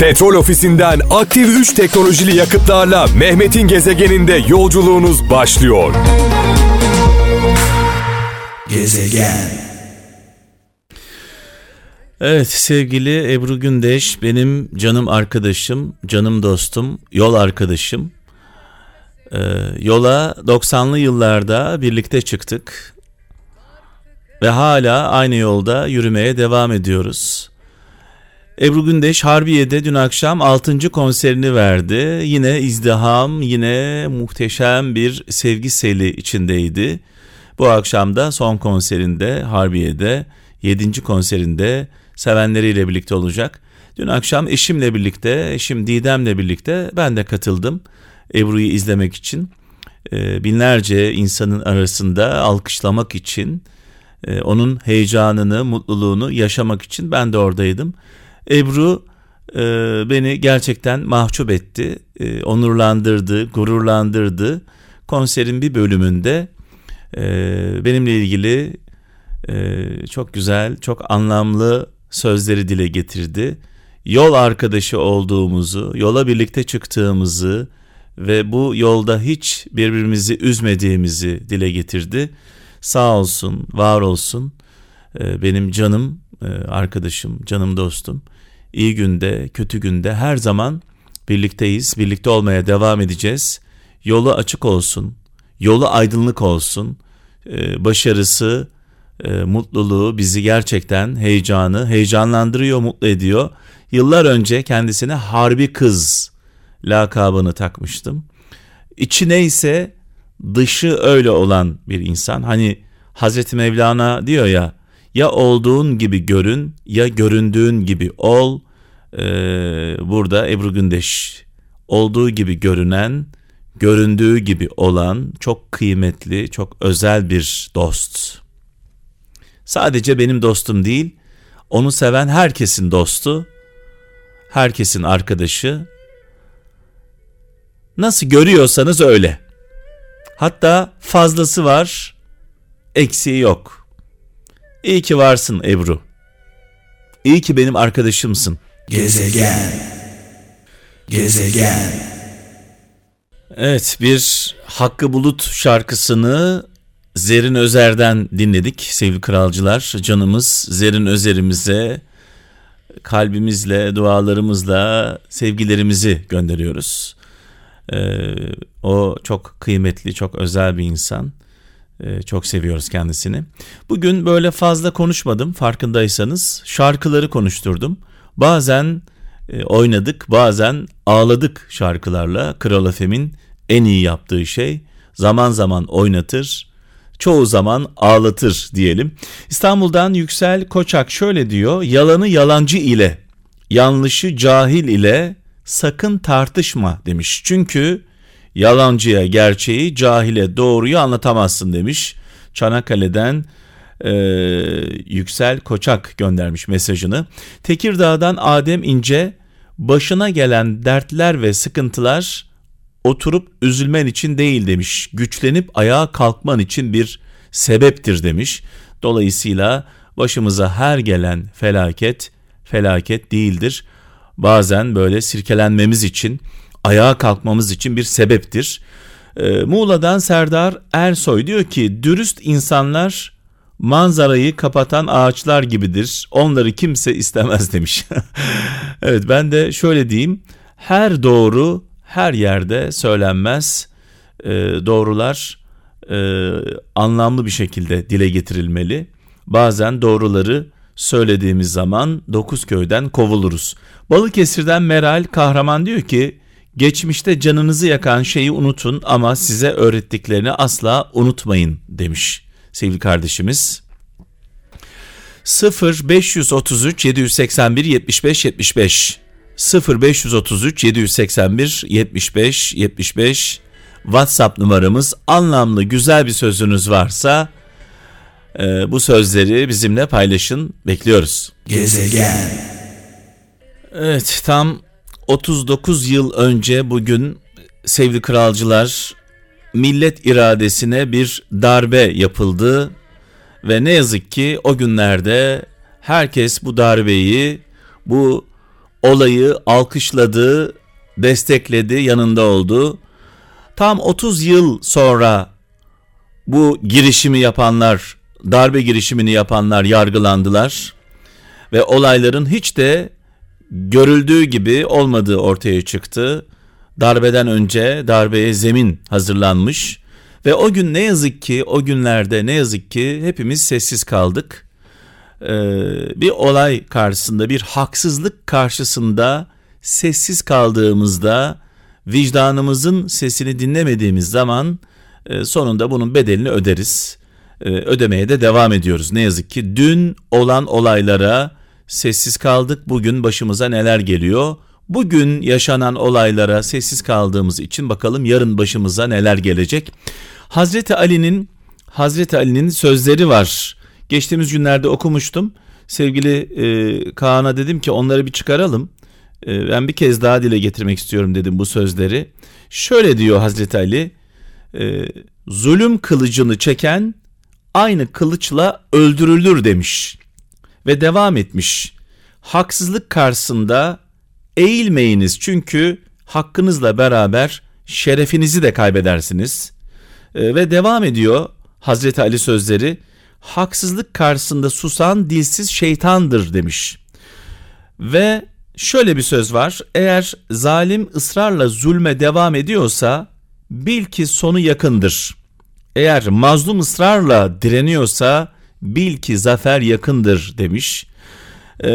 Petrol ofisinden aktif 3 teknolojili yakıtlarla Mehmet'in gezegeninde yolculuğunuz başlıyor. Gezegen Evet sevgili Ebru Gündeş benim canım arkadaşım, canım dostum, yol arkadaşım. Ee, yola 90'lı yıllarda birlikte çıktık ve hala aynı yolda yürümeye devam ediyoruz. Ebru Gündeş Harbiye'de dün akşam 6. konserini verdi. Yine izdiham, yine muhteşem bir sevgi seli içindeydi. Bu akşam da son konserinde Harbiye'de 7. konserinde sevenleriyle birlikte olacak. Dün akşam eşimle birlikte, eşim Didem'le birlikte ben de katıldım Ebru'yu izlemek için. Ee, binlerce insanın arasında alkışlamak için, e, onun heyecanını, mutluluğunu yaşamak için ben de oradaydım. Ebru e, beni gerçekten mahcup etti, e, onurlandırdı, gururlandırdı. Konserin bir bölümünde e, benimle ilgili e, çok güzel, çok anlamlı sözleri dile getirdi. Yol arkadaşı olduğumuzu, yola birlikte çıktığımızı ve bu yolda hiç birbirimizi üzmediğimizi dile getirdi. Sağ olsun, var olsun. E, benim canım e, arkadaşım, canım dostum iyi günde, kötü günde her zaman birlikteyiz. Birlikte olmaya devam edeceğiz. Yolu açık olsun, yolu aydınlık olsun. Ee, başarısı, e, mutluluğu bizi gerçekten heyecanı, heyecanlandırıyor, mutlu ediyor. Yıllar önce kendisine Harbi Kız lakabını takmıştım. İçi neyse dışı öyle olan bir insan. Hani Hazreti Mevlana diyor ya ya olduğun gibi görün ya göründüğün gibi ol. Ee, burada Ebru Gündeş olduğu gibi görünen, göründüğü gibi olan çok kıymetli, çok özel bir dost. Sadece benim dostum değil, onu seven herkesin dostu, herkesin arkadaşı. Nasıl görüyorsanız öyle. Hatta fazlası var, eksiği yok.'' İyi ki varsın Ebru. İyi ki benim arkadaşımsın. Gezegen. Gezegen. Evet bir Hakkı Bulut şarkısını Zerin Özer'den dinledik sevgili kralcılar. Canımız Zerin Özer'imize kalbimizle, dualarımızla sevgilerimizi gönderiyoruz. Ee, o çok kıymetli, çok özel bir insan. Ee, çok seviyoruz kendisini. Bugün böyle fazla konuşmadım farkındaysanız. Şarkıları konuşturdum. Bazen e, oynadık, bazen ağladık şarkılarla. Kral Efem'in en iyi yaptığı şey zaman zaman oynatır, çoğu zaman ağlatır diyelim. İstanbul'dan Yüksel Koçak şöyle diyor. Yalanı yalancı ile, yanlışı cahil ile sakın tartışma demiş. Çünkü Yalancıya gerçeği, cahile doğruyu anlatamazsın demiş. Çanakkale'den e, Yüksel Koçak göndermiş mesajını. Tekirdağ'dan Adem İnce başına gelen dertler ve sıkıntılar oturup üzülmen için değil demiş. Güçlenip ayağa kalkman için bir sebeptir demiş. Dolayısıyla başımıza her gelen felaket felaket değildir. Bazen böyle sirkelenmemiz için ayağa kalkmamız için bir sebeptir. Ee, Muğla'dan Serdar Ersoy diyor ki dürüst insanlar manzarayı kapatan ağaçlar gibidir. Onları kimse istemez demiş. evet ben de şöyle diyeyim. Her doğru her yerde söylenmez. Ee, doğrular e, anlamlı bir şekilde dile getirilmeli. Bazen doğruları söylediğimiz zaman dokuz köyden kovuluruz. Balıkesir'den Meral Kahraman diyor ki Geçmişte canınızı yakan şeyi unutun ama size öğrettiklerini asla unutmayın demiş sevgili kardeşimiz. 0 533 781 75 75 0 533 781 75 75 WhatsApp numaramız anlamlı güzel bir sözünüz varsa e, bu sözleri bizimle paylaşın bekliyoruz. Gezegen. Evet tam 39 yıl önce bugün sevgili kralcılar millet iradesine bir darbe yapıldı ve ne yazık ki o günlerde herkes bu darbeyi bu olayı alkışladı, destekledi, yanında oldu. Tam 30 yıl sonra bu girişimi yapanlar, darbe girişimini yapanlar yargılandılar ve olayların hiç de görüldüğü gibi olmadığı ortaya çıktı. Darbeden önce darbeye zemin hazırlanmış ve o gün ne yazık ki o günlerde ne yazık ki hepimiz sessiz kaldık. Ee, bir olay karşısında bir haksızlık karşısında sessiz kaldığımızda vicdanımızın sesini dinlemediğimiz zaman e, sonunda bunun bedelini öderiz. E, ödemeye de devam ediyoruz. Ne yazık ki dün olan olaylara sessiz kaldık. Bugün başımıza neler geliyor? Bugün yaşanan olaylara sessiz kaldığımız için bakalım yarın başımıza neler gelecek. Hazreti Ali'nin Hazreti Ali'nin sözleri var. Geçtiğimiz günlerde okumuştum. Sevgili e, Kaan'a dedim ki onları bir çıkaralım. E, ben bir kez daha dile getirmek istiyorum dedim bu sözleri. Şöyle diyor Hazreti Ali. E, zulüm kılıcını çeken aynı kılıçla öldürülür demiş. Ve devam etmiş. Haksızlık karşısında eğilmeyiniz çünkü hakkınızla beraber şerefinizi de kaybedersiniz. E, ve devam ediyor Hazreti Ali sözleri. Haksızlık karşısında susan dilsiz şeytandır demiş. Ve şöyle bir söz var. Eğer zalim ısrarla zulme devam ediyorsa bil ki sonu yakındır. Eğer mazlum ısrarla direniyorsa bil ki zafer yakındır demiş. Ee,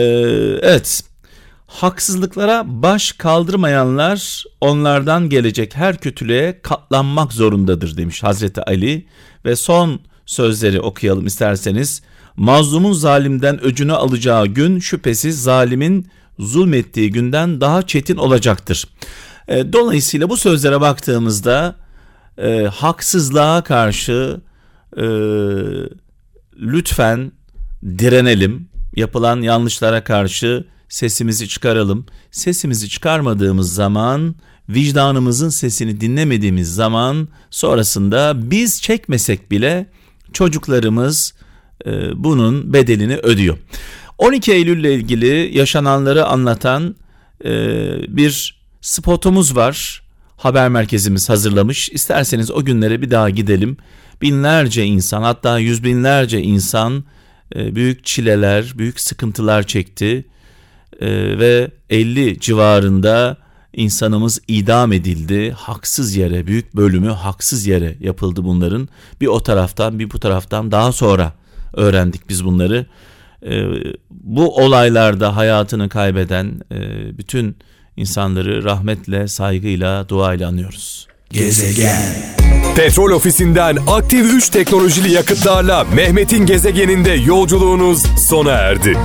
evet haksızlıklara baş kaldırmayanlar onlardan gelecek her kötülüğe katlanmak zorundadır demiş Hazreti Ali ve son sözleri okuyalım isterseniz. Mazlumun zalimden öcünü alacağı gün şüphesiz zalimin zulmettiği günden daha çetin olacaktır. E, dolayısıyla bu sözlere baktığımızda e, haksızlığa karşı e, lütfen direnelim. Yapılan yanlışlara karşı sesimizi çıkaralım. Sesimizi çıkarmadığımız zaman, vicdanımızın sesini dinlemediğimiz zaman sonrasında biz çekmesek bile çocuklarımız e, bunun bedelini ödüyor. 12 Eylül ile ilgili yaşananları anlatan e, bir spotumuz var. Haber merkezimiz hazırlamış. İsterseniz o günlere bir daha gidelim. Binlerce insan hatta yüz binlerce insan e, büyük çileler, büyük sıkıntılar çekti. E, ve 50 civarında insanımız idam edildi. Haksız yere, büyük bölümü haksız yere yapıldı bunların. Bir o taraftan bir bu taraftan daha sonra öğrendik biz bunları. E, bu olaylarda hayatını kaybeden bütün insanları rahmetle, saygıyla, duayla anıyoruz. Gezegen. Petrol ofisinden aktif 3 teknolojili yakıtlarla Mehmet'in gezegeninde yolculuğunuz sona erdi.